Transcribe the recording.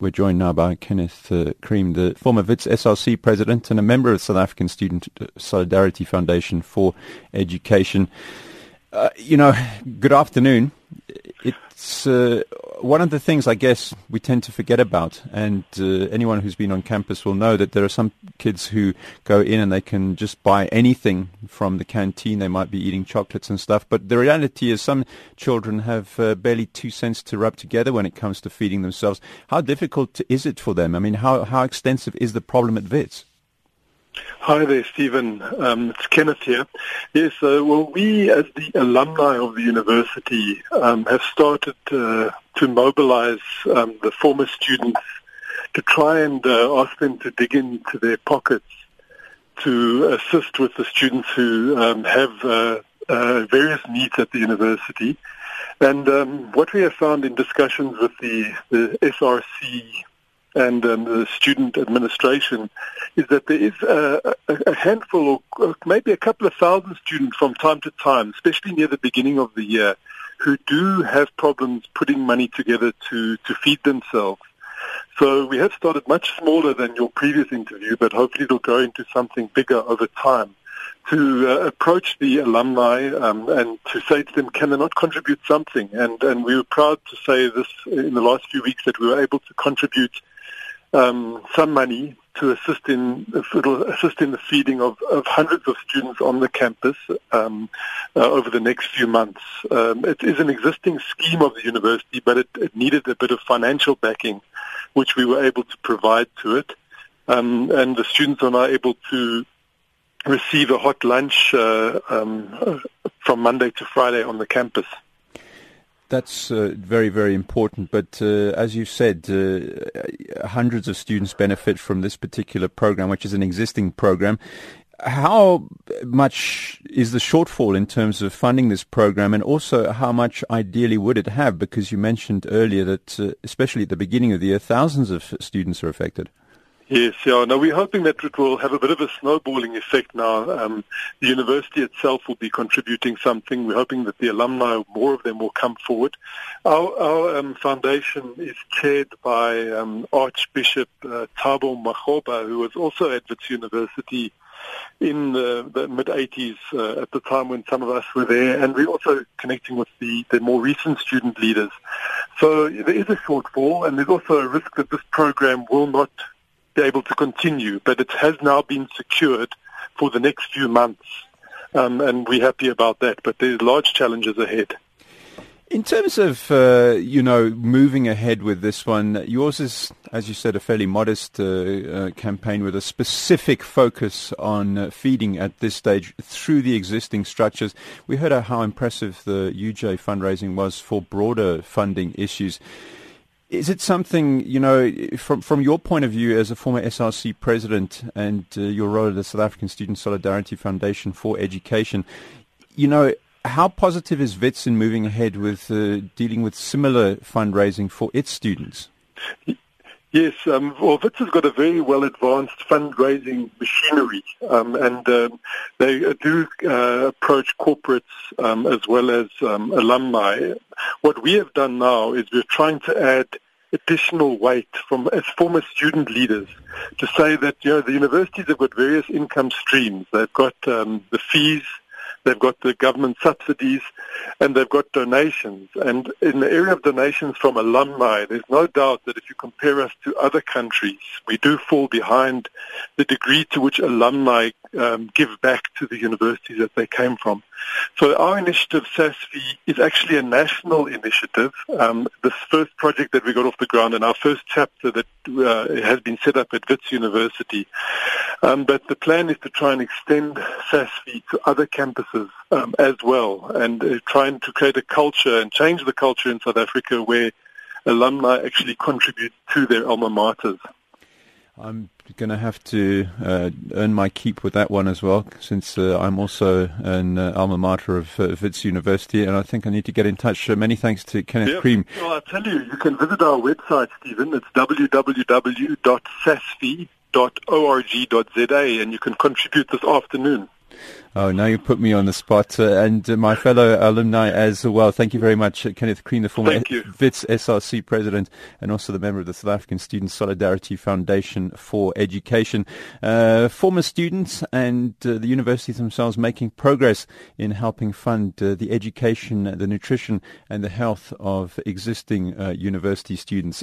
We're joined now by Kenneth uh, Cream, the former WITS SRC president and a member of South African Student Solidarity Foundation for Education. Uh, you know, good afternoon. It's uh, one of the things I guess we tend to forget about, and uh, anyone who's been on campus will know that there are some kids who go in and they can just buy anything from the canteen. They might be eating chocolates and stuff, but the reality is some children have uh, barely two cents to rub together when it comes to feeding themselves. How difficult is it for them? I mean, how how extensive is the problem at Wits? Hi there, Stephen. Um, it's Kenneth here. Yes, uh, well, we as the alumni of the university um, have started uh, to mobilize um, the former students to try and uh, ask them to dig into their pockets to assist with the students who um, have uh, uh, various needs at the university. And um, what we have found in discussions with the, the SRC and um, the student administration is that there is a, a, handful or maybe a couple of thousand students from time to time, especially near the beginning of the year, who do have problems putting money together to, to feed themselves. So we have started much smaller than your previous interview, but hopefully it'll go into something bigger over time to uh, approach the alumni um, and to say to them, can they not contribute something? And, and we were proud to say this in the last few weeks that we were able to contribute um, some money to assist in assist in the feeding of, of hundreds of students on the campus um, uh, over the next few months. Um, it is an existing scheme of the university, but it, it, needed a bit of financial backing, which we were able to provide to it. Um, and the students are now able to receive a hot lunch uh, um, from Monday to Friday on the campus. That's uh, very, very important. But uh, as you said, uh, hundreds of students benefit from this particular program, which is an existing program. How much is the shortfall in terms of funding this program, and also how much ideally would it have? Because you mentioned earlier that, uh, especially at the beginning of the year, thousands of students are affected. Yes, yeah. No, we're hoping that it will have a bit of a snowballing effect now. Um, the university itself will be contributing something. We're hoping that the alumni, more of them, will come forward. Our, our um, foundation is chaired by um, Archbishop uh, Thabo Makgoba, who was also at Wits University in the, the mid-80s uh, at the time when some of us were there, and we're also connecting with the, the more recent student leaders. So there is a shortfall, and there's also a risk that this program will not able to continue, but it has now been secured for the next few months, um, and we're happy about that. But there's large challenges ahead. In terms of uh, you know moving ahead with this one, yours is, as you said, a fairly modest uh, uh, campaign with a specific focus on uh, feeding at this stage through the existing structures. We heard how impressive the UJ fundraising was for broader funding issues. Is it something, you know, from from your point of view as a former SRC president and uh, your role at the South African Student Solidarity Foundation for Education, you know, how positive is WITS in moving ahead with uh, dealing with similar fundraising for its students? Yes, um, well, WITS has got a very well advanced fundraising machinery, um, and um, they do uh, approach corporates um, as well as um, alumni. What we have done now is we're trying to add additional weight from as former student leaders to say that you know the universities have got various income streams. They've got um, the fees They've got the government subsidies and they've got donations. And in the area of donations from alumni, there's no doubt that if you compare us to other countries, we do fall behind the degree to which alumni um, give back to the universities that they came from. So our initiative, SASSFE, is actually a national initiative. Um, this first project that we got off the ground and our first chapter that uh, has been set up at Wits University. Um, but the plan is to try and extend SASSFE to other campuses um, as well and uh, trying to create a culture and change the culture in South Africa where alumni actually contribute to their alma maters. I'm going to have to uh, earn my keep with that one as well, since uh, I'm also an uh, alma mater of uh, Wits University, and I think I need to get in touch. Uh, many thanks to Kenneth. Cream. Well, I'll tell you, you can visit our website, Stephen. It's www.sassfe.org.za, and you can contribute this afternoon. Oh, now you put me on the spot. Uh, and uh, my fellow alumni as well. Thank you very much, uh, Kenneth Creamer, the former WITS SRC president and also the member of the South African Student Solidarity Foundation for Education. Uh, former students and uh, the universities themselves making progress in helping fund uh, the education, the nutrition and the health of existing university students.